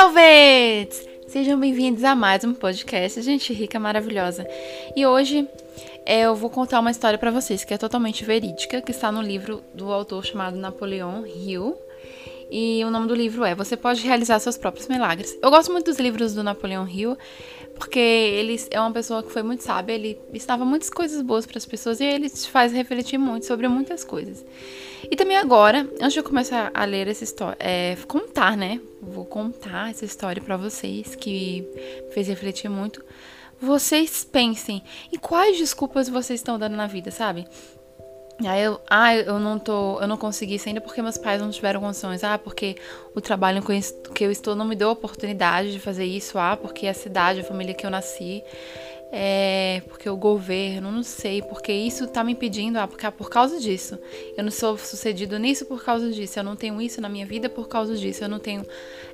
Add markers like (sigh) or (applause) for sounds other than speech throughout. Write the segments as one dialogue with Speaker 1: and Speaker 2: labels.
Speaker 1: Velvets! Sejam bem-vindos a mais um podcast, gente rica, maravilhosa. E hoje é, eu vou contar uma história para vocês que é totalmente verídica, que está no livro do autor chamado Napoleão Hill. E o nome do livro é Você Pode Realizar Seus Próprios Milagres. Eu gosto muito dos livros do Napoleão Hill, porque ele é uma pessoa que foi muito sábia, ele ensinava muitas coisas boas para as pessoas e ele te faz refletir muito sobre muitas coisas. E também agora, antes de eu começar a ler essa história, é, contar, né? Vou contar essa história para vocês que fez refletir muito. Vocês pensem em quais desculpas vocês estão dando na vida, sabe? Aí eu, ah, eu não tô, eu não consegui isso ainda porque meus pais não tiveram condições. Ah, porque o trabalho que eu estou não me deu a oportunidade de fazer isso. Ah, porque a cidade, a família que eu nasci, é porque o governo, não sei, porque isso tá me impedindo, ah, porque, por causa disso. Eu não sou sucedido nisso por causa disso. Eu não tenho isso na minha vida por causa disso. Eu não tenho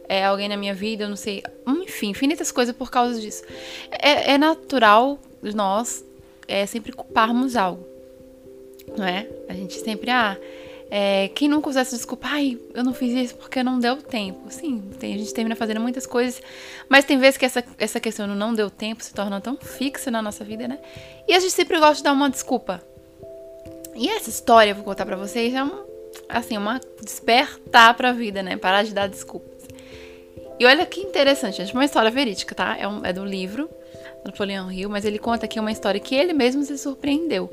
Speaker 1: é, alguém na minha vida, eu não sei. Enfim, infinitas coisas por causa disso. É, é natural nós é, sempre culparmos algo não é? A gente sempre, ah, é, quem nunca usa essa desculpa, ai, eu não fiz isso porque não deu tempo. Sim, tem, a gente termina fazendo muitas coisas, mas tem vezes que essa, essa questão do não deu tempo se torna tão fixa na nossa vida, né? E a gente sempre gosta de dar uma desculpa. E essa história, eu vou contar pra vocês, é um, assim, uma despertar pra vida, né? Parar de dar desculpas. E olha que interessante, gente, uma história verídica, tá? É, um, é do livro Napoleão Hill, mas ele conta aqui uma história que ele mesmo se surpreendeu.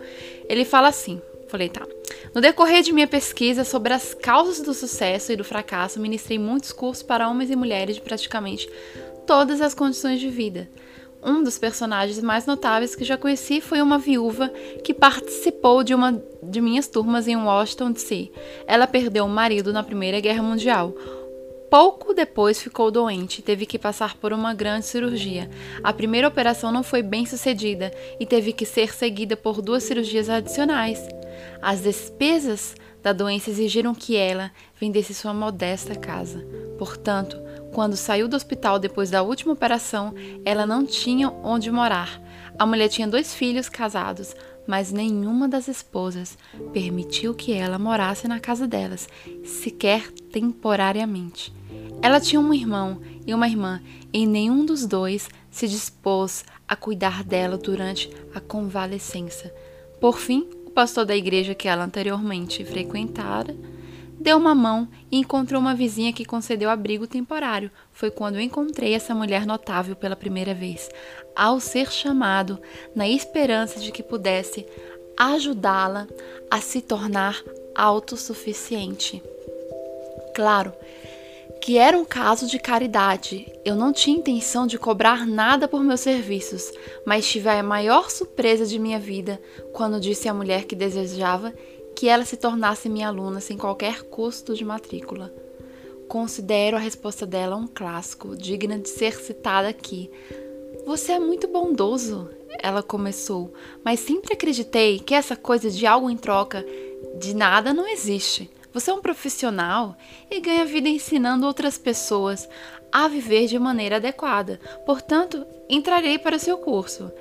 Speaker 1: Ele fala assim: Falei, tá. No decorrer de minha pesquisa sobre as causas do sucesso e do fracasso, ministrei muitos cursos para homens e mulheres de praticamente todas as condições de vida. Um dos personagens mais notáveis que já conheci foi uma viúva que participou de uma de minhas turmas em Washington DC. Ela perdeu o marido na Primeira Guerra Mundial. Pouco depois ficou doente e teve que passar por uma grande cirurgia. A primeira operação não foi bem sucedida e teve que ser seguida por duas cirurgias adicionais. As despesas da doença exigiram que ela vendesse sua modesta casa. Portanto, quando saiu do hospital depois da última operação, ela não tinha onde morar. A mulher tinha dois filhos casados, mas nenhuma das esposas permitiu que ela morasse na casa delas, sequer temporariamente. Ela tinha um irmão e uma irmã, e nenhum dos dois se dispôs a cuidar dela durante a convalescença. Por fim, o pastor da igreja que ela anteriormente frequentara deu uma mão e encontrou uma vizinha que concedeu abrigo temporário. Foi quando encontrei essa mulher notável pela primeira vez, ao ser chamado, na esperança de que pudesse ajudá-la a se tornar autossuficiente. Claro, que era um caso de caridade. Eu não tinha intenção de cobrar nada por meus serviços, mas tive a maior surpresa de minha vida quando disse à mulher que desejava que ela se tornasse minha aluna sem qualquer custo de matrícula. Considero a resposta dela um clássico, digna de ser citada aqui. Você é muito bondoso, ela começou, mas sempre acreditei que essa coisa de algo em troca de nada não existe. Você é um profissional e ganha vida ensinando outras pessoas a viver de maneira adequada. Portanto, entrarei para seu curso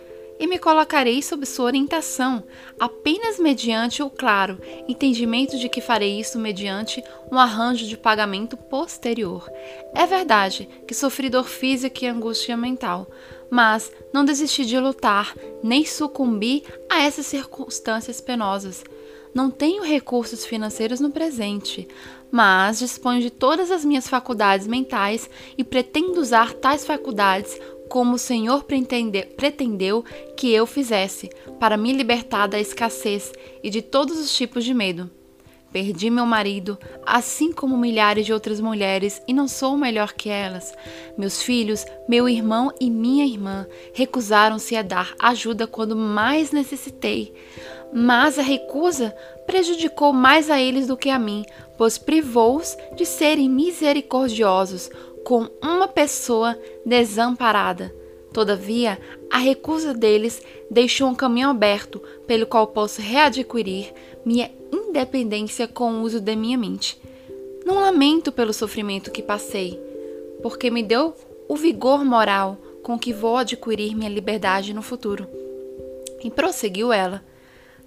Speaker 1: e me colocarei sob sua orientação, apenas mediante o claro entendimento de que farei isso mediante um arranjo de pagamento posterior. É verdade que sofri dor física e angústia mental, mas não desisti de lutar, nem sucumbi a essas circunstâncias penosas. Não tenho recursos financeiros no presente, mas disponho de todas as minhas faculdades mentais e pretendo usar tais faculdades como o Senhor pretendeu que eu fizesse, para me libertar da escassez e de todos os tipos de medo. Perdi meu marido, assim como milhares de outras mulheres, e não sou melhor que elas. Meus filhos, meu irmão e minha irmã recusaram-se a dar ajuda quando mais necessitei. Mas a recusa prejudicou mais a eles do que a mim, pois privou-os de serem misericordiosos com uma pessoa desamparada. Todavia, a recusa deles deixou um caminho aberto pelo qual posso readquirir minha independência com o uso da minha mente. Não lamento pelo sofrimento que passei, porque me deu o vigor moral com que vou adquirir minha liberdade no futuro. E prosseguiu ela.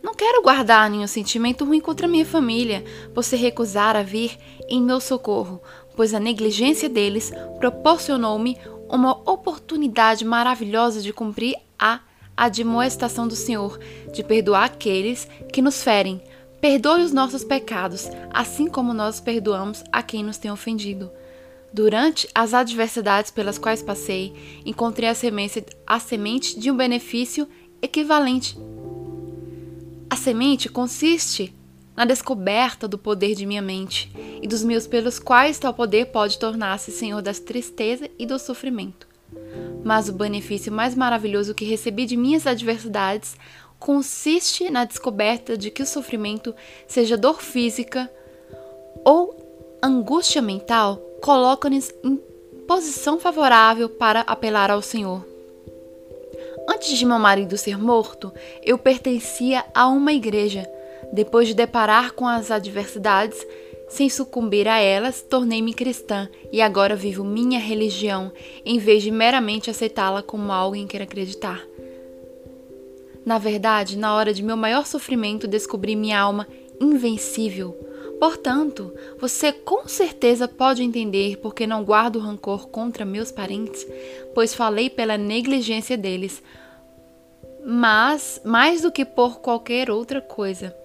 Speaker 1: Não quero guardar nenhum sentimento ruim contra minha família, por se recusar a vir em meu socorro, pois a negligência deles proporcionou-me uma oportunidade maravilhosa de cumprir a admoestação do Senhor, de perdoar aqueles que nos ferem. Perdoe os nossos pecados, assim como nós perdoamos a quem nos tem ofendido. Durante as adversidades pelas quais passei, encontrei a semente, a semente de um benefício equivalente. A semente consiste na descoberta do poder de minha mente e dos meus pelos quais tal poder pode tornar-se senhor das tristeza e do sofrimento. Mas o benefício mais maravilhoso que recebi de minhas adversidades consiste na descoberta de que o sofrimento, seja dor física ou angústia mental, coloca-nos em posição favorável para apelar ao Senhor. Antes de meu marido ser morto, eu pertencia a uma igreja. Depois de deparar com as adversidades, sem sucumbir a elas, tornei-me cristã e agora vivo minha religião, em vez de meramente aceitá-la como algo em que acreditar. Na verdade, na hora de meu maior sofrimento, descobri minha alma invencível. Portanto, você com certeza pode entender porque não guardo rancor contra meus parentes, pois falei pela negligência deles, mas mais do que por qualquer outra coisa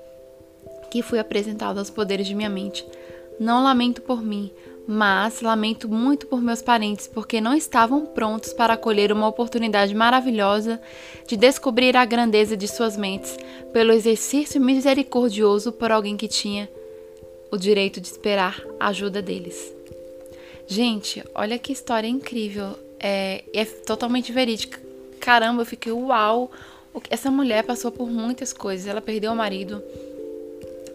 Speaker 1: que fui apresentado aos poderes de minha mente. Não lamento por mim, mas lamento muito por meus parentes, porque não estavam prontos para acolher uma oportunidade maravilhosa de descobrir a grandeza de suas mentes, pelo exercício misericordioso por alguém que tinha o direito de esperar a ajuda deles. Gente, olha que história incrível. É, é totalmente verídica. Caramba, eu fiquei uau. Essa mulher passou por muitas coisas. Ela perdeu o marido,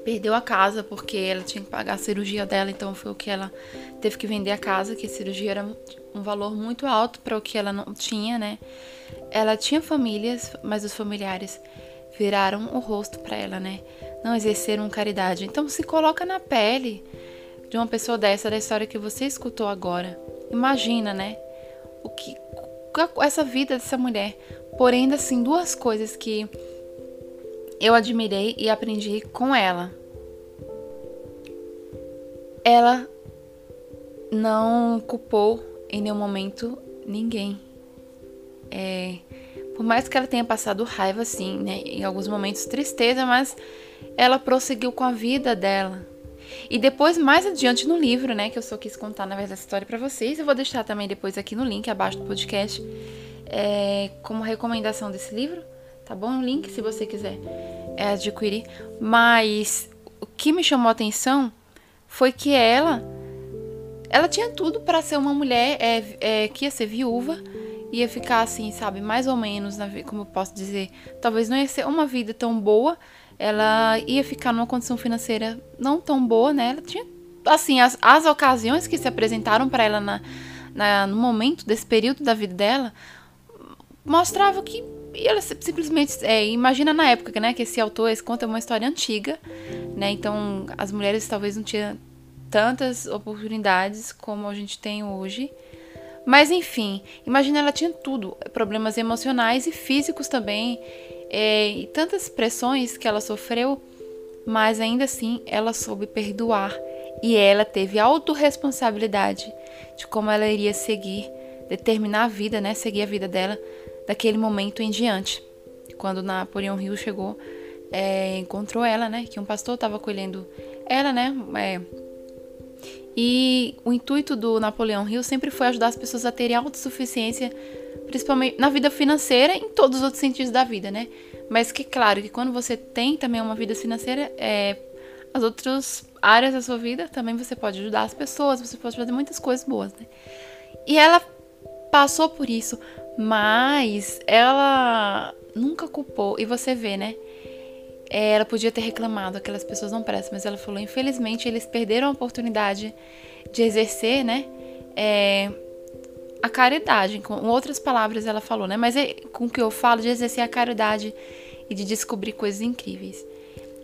Speaker 1: perdeu a casa porque ela tinha que pagar a cirurgia dela, então foi o que ela teve que vender a casa, que a cirurgia era um valor muito alto para o que ela não tinha, né? Ela tinha famílias, mas os familiares viraram o rosto para ela, né? Não exerceram caridade. Então se coloca na pele de uma pessoa dessa, da história que você escutou agora. Imagina, né? O que essa vida dessa mulher. Porém, assim, duas coisas que eu admirei e aprendi com ela. Ela não culpou em nenhum momento ninguém. É, por mais que ela tenha passado raiva, assim, né? Em alguns momentos tristeza, mas ela prosseguiu com a vida dela. E depois, mais adiante no livro, né? Que eu só quis contar, na verdade, essa história para vocês. Eu vou deixar também depois aqui no link abaixo do podcast, é, como recomendação desse livro tá bom? O link se você quiser é, adquirir. Mas o que me chamou a atenção foi que ela ela tinha tudo para ser uma mulher é, é, que ia ser viúva, ia ficar assim, sabe, mais ou menos, na, como eu posso dizer, talvez não ia ser uma vida tão boa, ela ia ficar numa condição financeira não tão boa, né? Ela tinha, assim, as, as ocasiões que se apresentaram para ela na, na, no momento desse período da vida dela mostrava que e ela simplesmente é, imagina na época, né, que esse autor conta uma história antiga, né? Então as mulheres talvez não tinham tantas oportunidades como a gente tem hoje. Mas enfim, imagina ela tinha tudo, problemas emocionais e físicos também, é, e tantas pressões que ela sofreu, mas ainda assim ela soube perdoar e ela teve autorresponsabilidade de como ela iria seguir, determinar a vida, né, seguir a vida dela daquele momento em diante. Quando Napoleão Hill chegou, é, encontrou ela, né? Que um pastor estava colhendo ela, né? É, e o intuito do Napoleão Hill sempre foi ajudar as pessoas a terem autossuficiência, principalmente na vida financeira e em todos os outros sentidos da vida, né? Mas que claro que quando você tem também uma vida financeira, é, as outras áreas da sua vida também você pode ajudar as pessoas, você pode fazer muitas coisas boas, né? E ela passou por isso, mas ela nunca culpou. E você vê, né? É, ela podia ter reclamado, aquelas pessoas não prestam, mas ela falou: infelizmente, eles perderam a oportunidade de exercer, né? É, a caridade. Com outras palavras, ela falou, né? Mas é, com o que eu falo, de exercer a caridade e de descobrir coisas incríveis.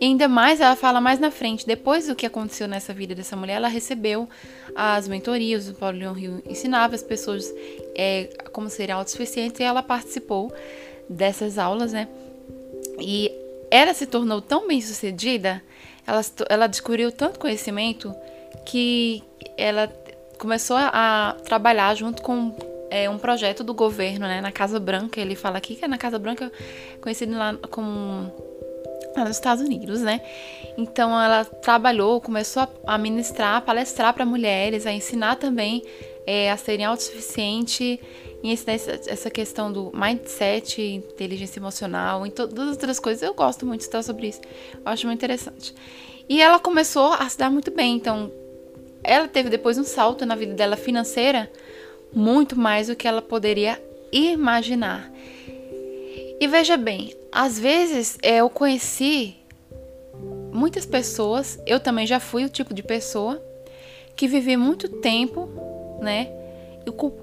Speaker 1: E ainda mais, ela fala mais na frente, depois do que aconteceu nessa vida dessa mulher, ela recebeu as mentorias, o Paulo Leon Rio ensinava as pessoas é, como serem autossuficientes e ela participou dessas aulas, né? E ela se tornou tão bem sucedida, ela, ela descobriu tanto conhecimento que ela começou a trabalhar junto com é, um projeto do governo, né, na Casa Branca. Ele fala aqui que é na Casa Branca, conhecido lá como lá nos Estados Unidos, né? Então ela trabalhou, começou a ministrar, a palestrar para mulheres, a ensinar também é, a serem autossuficientes e ensinar essa questão do mindset, inteligência emocional, e todas as outras coisas. Eu gosto muito de estudar sobre isso. Eu acho muito interessante. E ela começou a se dar muito bem. Então, ela teve depois um salto na vida dela financeira muito mais do que ela poderia imaginar. E veja bem, às vezes é, eu conheci muitas pessoas, eu também já fui o tipo de pessoa que vivi muito tempo, né,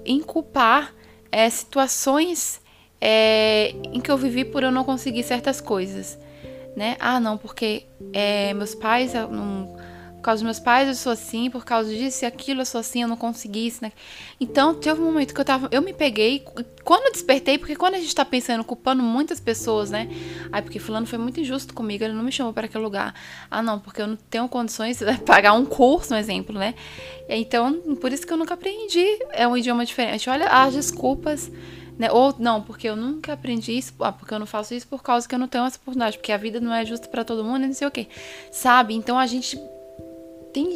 Speaker 1: em culpar é, situações é, em que eu vivi por eu não conseguir certas coisas, né? Ah, não, porque é, meus pais não por causa dos meus pais eu sou assim, por causa disso e aquilo eu sou assim, eu não consegui isso, né? Então, teve um momento que eu tava, eu me peguei, quando eu despertei, porque quando a gente tá pensando, culpando muitas pessoas, né? Ai, porque fulano foi muito injusto comigo, ele não me chamou para aquele lugar. Ah, não, porque eu não tenho condições de (laughs) pagar um curso, um exemplo, né? Então, por isso que eu nunca aprendi, é um idioma diferente. Olha as desculpas né? Ou não, porque eu nunca aprendi isso, ah, porque eu não faço isso por causa que eu não tenho essa oportunidade, porque a vida não é justa para todo mundo, não sei o quê. Sabe? Então a gente tem,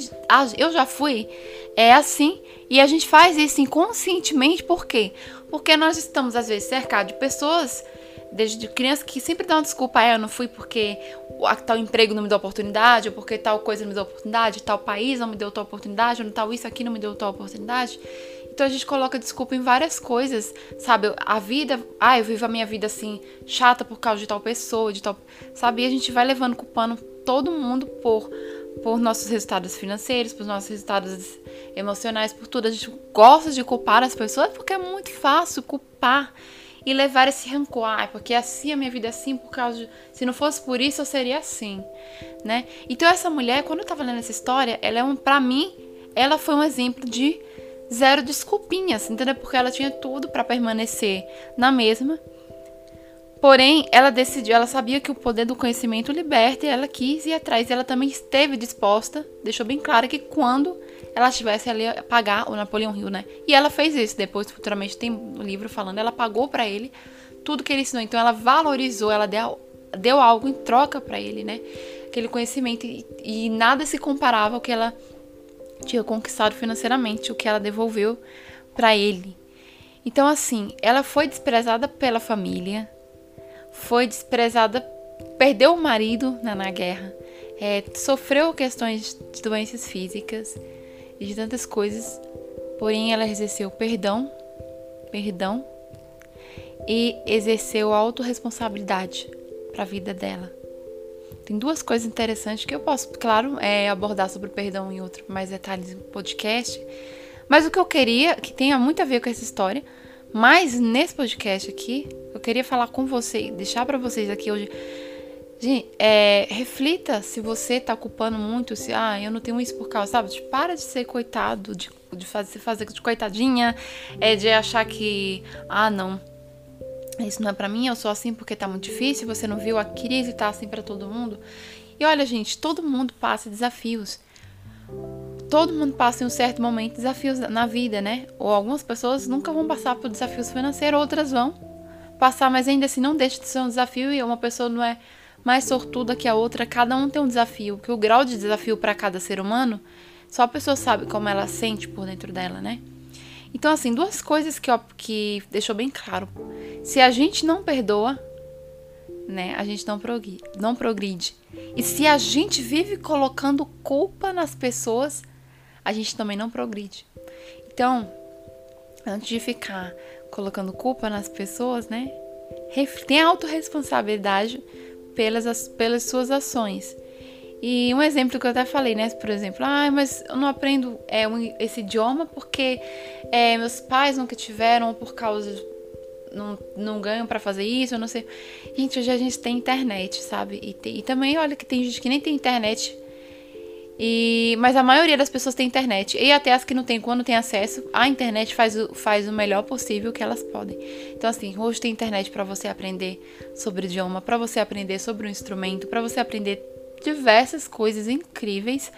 Speaker 1: eu já fui, é assim, e a gente faz isso inconscientemente, por quê? Porque nós estamos, às vezes, cercados de pessoas, desde crianças, que sempre dão desculpa, ah, eu não fui porque tal emprego não me deu oportunidade, ou porque tal coisa não me deu oportunidade, tal país não me deu tal oportunidade, ou tal isso aqui não me deu tal oportunidade. Então a gente coloca desculpa em várias coisas, sabe? A vida, ah, eu vivo a minha vida assim, chata por causa de tal pessoa, de tal. Sabe? E a gente vai levando, culpando todo mundo por por nossos resultados financeiros, por nossos resultados emocionais, por tudo. A gente gosta de culpar as pessoas porque é muito fácil culpar e levar esse rancor. Ah, porque assim a minha vida é assim por causa de... Se não fosse por isso, eu seria assim, né? Então essa mulher, quando eu tava lendo essa história, ela é um, para mim, ela foi um exemplo de zero desculpinhas, entendeu? Porque ela tinha tudo para permanecer na mesma Porém, ela decidiu, ela sabia que o poder do conhecimento liberta e ela quis ir atrás. Ela também esteve disposta, deixou bem claro que quando ela estivesse ali a pagar o Napoleão Hill, né? E ela fez isso. Depois, futuramente, tem um livro falando, ela pagou para ele tudo que ele ensinou. Então, ela valorizou, ela deu, deu algo em troca para ele, né? Aquele conhecimento. E, e nada se comparava ao que ela tinha conquistado financeiramente, o que ela devolveu para ele. Então, assim, ela foi desprezada pela família, foi desprezada, perdeu o marido né, na guerra, é, sofreu questões de doenças físicas e de tantas coisas, porém ela exerceu perdão, perdão e exerceu autorresponsabilidade para a vida dela. Tem duas coisas interessantes que eu posso, claro, é, abordar sobre o perdão em outro mais detalhes no podcast. Mas o que eu queria, que tenha muito a ver com essa história, mas nesse podcast aqui, eu queria falar com você, deixar para vocês aqui hoje. Gente, é, reflita se você tá culpando muito, se ah, eu não tenho isso por causa, sabe? Tipo, para de ser coitado, de, de fazer, fazer de coitadinha, é de achar que, ah, não, isso não é para mim, eu sou assim porque tá muito difícil, você não viu a crise tá assim para todo mundo. E olha, gente, todo mundo passa desafios todo mundo passa em um certo momento desafios na vida, né? Ou algumas pessoas nunca vão passar por desafios financeiros, outras vão passar, mas ainda assim não deixa de ser um desafio e uma pessoa não é mais sortuda que a outra, cada um tem um desafio, que o grau de desafio para cada ser humano, só a pessoa sabe como ela sente por dentro dela, né? Então, assim, duas coisas que, ó, que deixou bem claro. Se a gente não perdoa, né, a gente não progride, não progride. E se a gente vive colocando culpa nas pessoas, a gente também não progride. Então, antes de ficar colocando culpa nas pessoas, né? Tenha autorresponsabilidade pelas, pelas suas ações. E um exemplo que eu até falei, né? Por exemplo, ah, mas eu não aprendo é, um, esse idioma porque é, meus pais nunca tiveram, ou por causa. Não, não ganham para fazer isso, eu não sei. Gente, hoje a gente tem internet, sabe? E, tem, e também, olha que tem gente que nem tem internet E, mas a maioria das pessoas tem internet. E até as que não tem, quando tem acesso, a internet faz o, faz o melhor possível que elas podem. Então, assim, hoje tem internet para você aprender sobre idioma, para você aprender sobre um instrumento, para você aprender diversas coisas incríveis,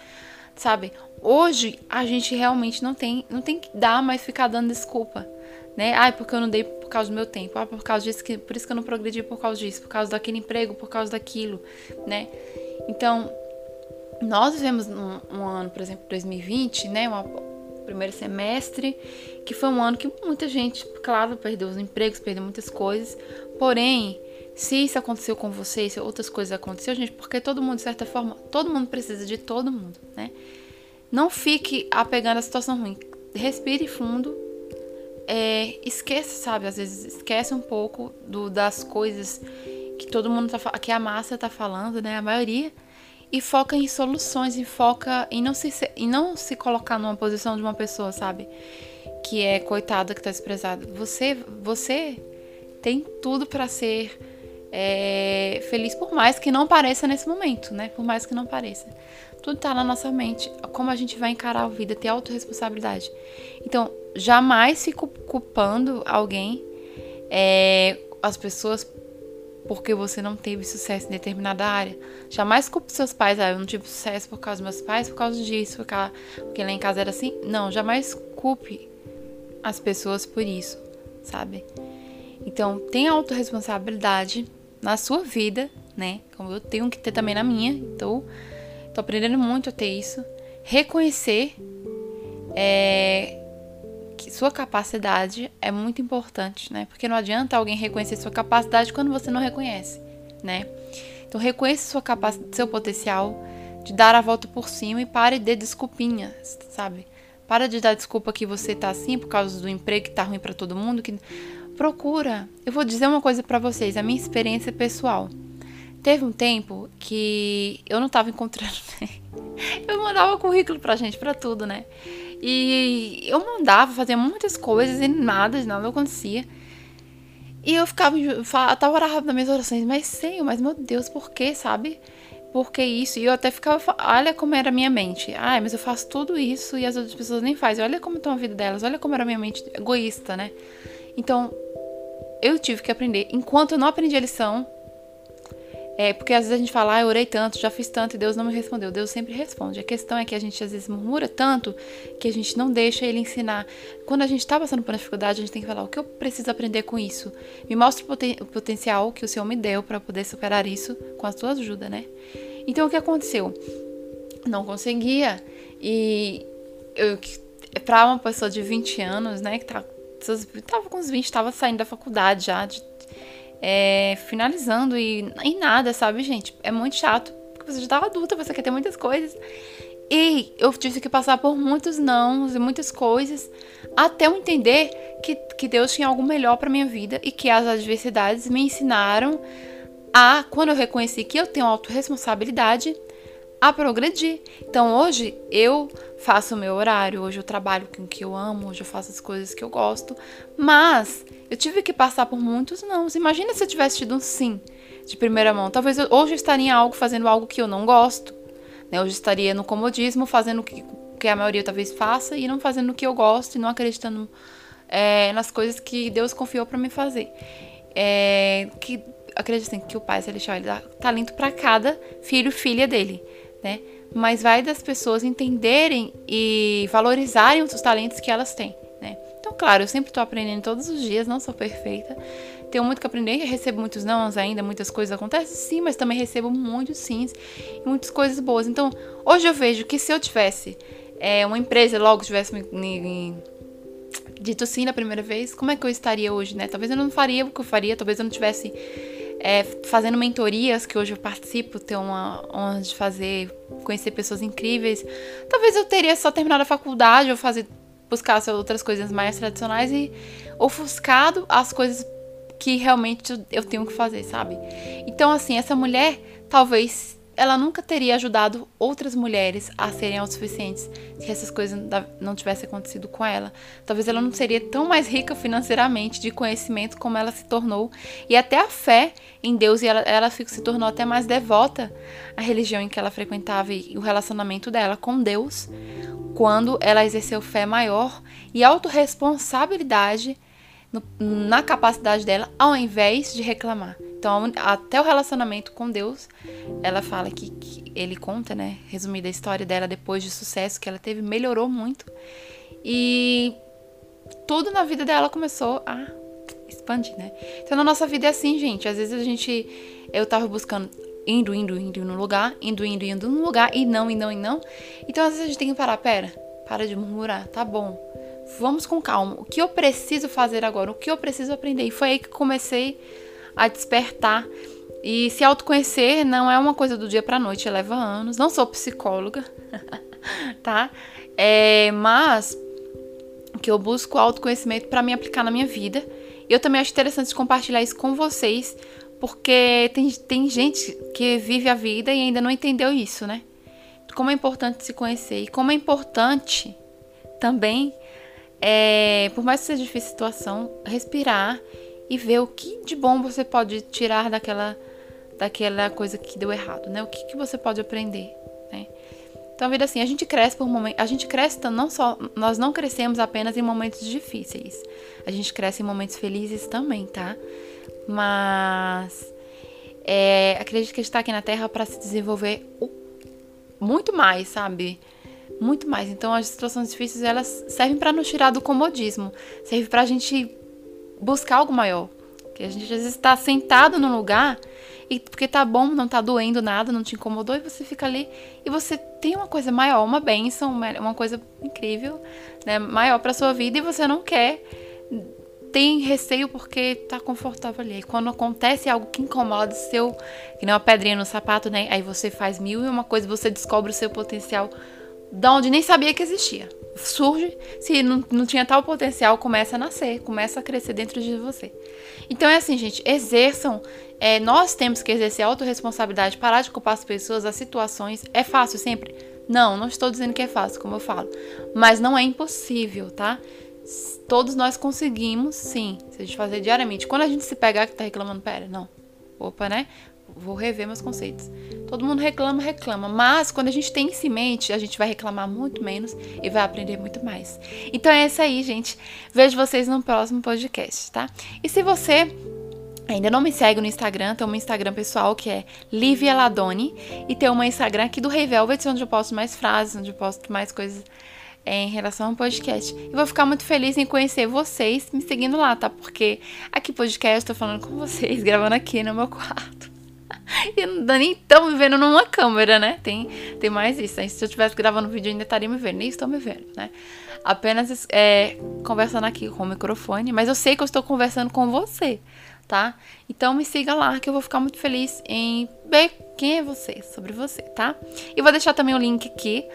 Speaker 1: sabe? Hoje a gente realmente não tem, não tem que dar mais ficar dando desculpa, né? Ai, porque eu não dei por causa do meu tempo, ah, por causa disso, que, por isso que eu não progredi por causa disso, por causa daquele emprego, por causa daquilo, né? Então, nós vivemos um, um ano, por exemplo, 2020, né? Um primeiro semestre, que foi um ano que muita gente, claro, perdeu os empregos, perdeu muitas coisas. Porém, se isso aconteceu com você, se outras coisas aconteceram, gente, porque todo mundo, de certa forma, todo mundo precisa de todo mundo, né? Não fique apegando a situação ruim. Respire fundo. É, esqueça, sabe? Às vezes esquece um pouco do, das coisas que todo mundo tá que a massa tá falando, né? A maioria e foca em soluções e foca em não se, em não se colocar numa posição de uma pessoa, sabe? Que é coitada, que tá desprezada. Você, você tem tudo para ser é, feliz, por mais que não pareça nesse momento, né? Por mais que não pareça. Tudo tá na nossa mente. Como a gente vai encarar a vida, ter autorresponsabilidade. Então, jamais fico culpando alguém, é, as pessoas porque você não teve sucesso em determinada área. Jamais culpe seus pais, ah, eu não tive sucesso por causa dos meus pais, por causa disso, porque lá em casa era assim. Não, jamais culpe as pessoas por isso, sabe? Então, tenha autorresponsabilidade na sua vida, né? Como eu tenho que ter também na minha. Então, tô aprendendo muito a ter isso. Reconhecer é, sua capacidade é muito importante, né? Porque não adianta alguém reconhecer sua capacidade quando você não reconhece, né? Então reconheça sua capacidade, seu potencial de dar a volta por cima e pare de desculpinhas, sabe? Para de dar desculpa que você tá assim por causa do emprego que tá ruim para todo mundo, que procura. Eu vou dizer uma coisa para vocês, a minha experiência pessoal. Teve um tempo que eu não tava encontrando. (laughs) eu mandava currículo pra gente, pra tudo, né? E eu mandava, fazia muitas coisas e nada, nada acontecia. E eu ficava, eu tava orava nas minhas orações, mas Senhor, mas meu Deus, por que, sabe? Por que isso? E eu até ficava, olha como era a minha mente. Ai, mas eu faço tudo isso e as outras pessoas nem fazem. Olha como estão a vida delas, olha como era a minha mente egoísta, né? Então, eu tive que aprender. Enquanto eu não aprendi a lição, é, porque às vezes a gente fala, ah, eu orei tanto, já fiz tanto e Deus não me respondeu. Deus sempre responde. A questão é que a gente às vezes murmura tanto que a gente não deixa ele ensinar. Quando a gente está passando por uma dificuldade, a gente tem que falar, o que eu preciso aprender com isso? Me mostra o, poten o potencial que o Senhor me deu para poder superar isso com a sua ajuda, né? Então o que aconteceu? Não conseguia. E para uma pessoa de 20 anos, né, que tá, tava com uns 20, tava saindo da faculdade já, de é, finalizando e, e nada, sabe, gente? É muito chato, porque você já tá adulta, você quer ter muitas coisas. E eu tive que passar por muitos nãos e muitas coisas até eu entender que, que Deus tinha algo melhor para minha vida e que as adversidades me ensinaram a, quando eu reconheci que eu tenho autorresponsabilidade, a progredir. Então hoje eu faço o meu horário, hoje eu trabalho com o que eu amo, hoje eu faço as coisas que eu gosto, mas eu tive que passar por muitos não. Imagina se eu tivesse tido um sim de primeira mão. Talvez eu, hoje eu estaria algo fazendo algo que eu não gosto. Né? Hoje eu estaria no comodismo, fazendo o que, que a maioria talvez faça e não fazendo o que eu gosto e não acreditando é, nas coisas que Deus confiou para me fazer. É, que acreditem que o Pai Celestial ele dá talento para cada filho filha dele né? Mas vai das pessoas entenderem e valorizarem os talentos que elas têm, né? Então, claro, eu sempre estou aprendendo todos os dias, não sou perfeita. Tenho muito que aprender, recebo muitos não ainda, muitas coisas acontecem, sim, mas também recebo muitos sims e muitas coisas boas. Então, hoje eu vejo que se eu tivesse é, uma empresa logo tivesse me, me, me dito sim na primeira vez, como é que eu estaria hoje, né? Talvez eu não faria o que eu faria, talvez eu não tivesse é, fazendo mentorias, que hoje eu participo, tenho uma honra de fazer, conhecer pessoas incríveis. Talvez eu teria só terminado a faculdade ou fazer, buscar outras coisas mais tradicionais e ofuscado as coisas que realmente eu tenho que fazer, sabe? Então, assim, essa mulher talvez ela nunca teria ajudado outras mulheres a serem autossuficientes se essas coisas não tivessem acontecido com ela. Talvez ela não seria tão mais rica financeiramente de conhecimento como ela se tornou. E até a fé em Deus, e ela, ela se tornou até mais devota à religião em que ela frequentava e o relacionamento dela com Deus, quando ela exerceu fé maior e autorresponsabilidade na capacidade dela, ao invés de reclamar. Então, até o relacionamento com Deus, ela fala que, que ele conta, né? Resumida a história dela depois de sucesso que ela teve, melhorou muito. E tudo na vida dela começou a expandir, né? Então, na nossa vida é assim, gente. Às vezes a gente. Eu tava buscando. Indo, indo, indo no lugar, indo, indo, indo no lugar, e não, e não, e não. Então, às vezes a gente tem que parar, pera, para de murmurar, tá bom. Vamos com calma. O que eu preciso fazer agora? O que eu preciso aprender? E foi aí que comecei a despertar. E se autoconhecer não é uma coisa do dia para noite, leva anos. Não sou psicóloga, (laughs) tá? É, mas que eu busco autoconhecimento para me aplicar na minha vida. E eu também acho interessante compartilhar isso com vocês, porque tem, tem gente que vive a vida e ainda não entendeu isso, né? Como é importante se conhecer e como é importante também, é, por mais que seja difícil a situação, respirar e ver o que de bom você pode tirar daquela, daquela coisa que deu errado, né? O que, que você pode aprender, né? Então, a vida assim, a gente cresce por momentos, a gente cresce não só, nós não crescemos apenas em momentos difíceis. A gente cresce em momentos felizes também, tá? Mas é, acredito que a gente tá aqui na Terra para se desenvolver muito mais, sabe? Muito mais. Então, as situações difíceis, elas servem para nos tirar do comodismo. Serve pra gente buscar algo maior. Que a gente às vezes está sentado num lugar e porque tá bom, não tá doendo nada, não te incomodou e você fica ali e você tem uma coisa maior, uma bênção, uma coisa incrível, né, maior para sua vida e você não quer tem receio porque tá confortável ali. E quando acontece algo que incomoda o seu, que nem uma pedrinha no sapato, né? Aí você faz mil e uma coisa, você descobre o seu potencial da onde nem sabia que existia surge, se não, não tinha tal potencial, começa a nascer, começa a crescer dentro de você. Então é assim, gente, exerçam. É, nós temos que exercer autorresponsabilidade, parar de culpar as pessoas, as situações. É fácil sempre? Não, não estou dizendo que é fácil, como eu falo. Mas não é impossível, tá? Todos nós conseguimos, sim, se a gente fazer diariamente. Quando a gente se pegar que tá reclamando, pera, não. Opa, né? Vou rever meus conceitos. Todo mundo reclama, reclama, mas quando a gente tem isso em mente, a gente vai reclamar muito menos e vai aprender muito mais. Então é isso aí, gente. Vejo vocês no próximo podcast, tá? E se você ainda não me segue no Instagram, tem um Instagram pessoal que é Livia Ladoni e tem uma Instagram aqui do Rei Velvet, onde eu posto mais frases, onde eu posto mais coisas é, em relação ao podcast. E vou ficar muito feliz em conhecer vocês me seguindo lá, tá? Porque aqui podcast, tô falando com vocês, (laughs) gravando aqui no meu quarto. (laughs) e não nem estão me vendo numa câmera, né? Tem, tem mais isso. Se eu estivesse gravando vídeo, ainda estaria me vendo. Nem estão me vendo, né? Apenas é, conversando aqui com o microfone. Mas eu sei que eu estou conversando com você, tá? Então me siga lá que eu vou ficar muito feliz em ver quem é você, sobre você, tá? E vou deixar também o link aqui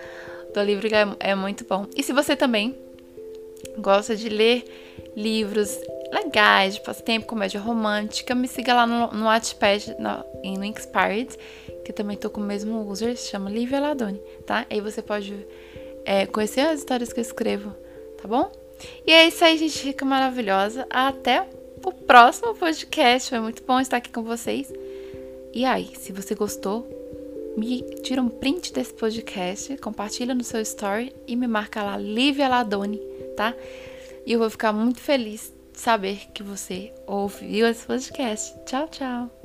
Speaker 1: do livro que é, é muito bom. E se você também gosta de ler livros legais, de passatempo, comédia romântica, me siga lá no, no Wattpad, no, no Inspired, que também tô com o mesmo user, se chama Lívia Ladoni, tá? Aí você pode é, conhecer as histórias que eu escrevo, tá bom? E é isso aí, gente rica maravilhosa. Até o próximo podcast. Foi muito bom estar aqui com vocês. E aí, se você gostou, me tira um print desse podcast, compartilha no seu story e me marca lá, Lívia Ladoni, tá? E eu vou ficar muito feliz saber que você ouviu esse podcast. Tchau, tchau!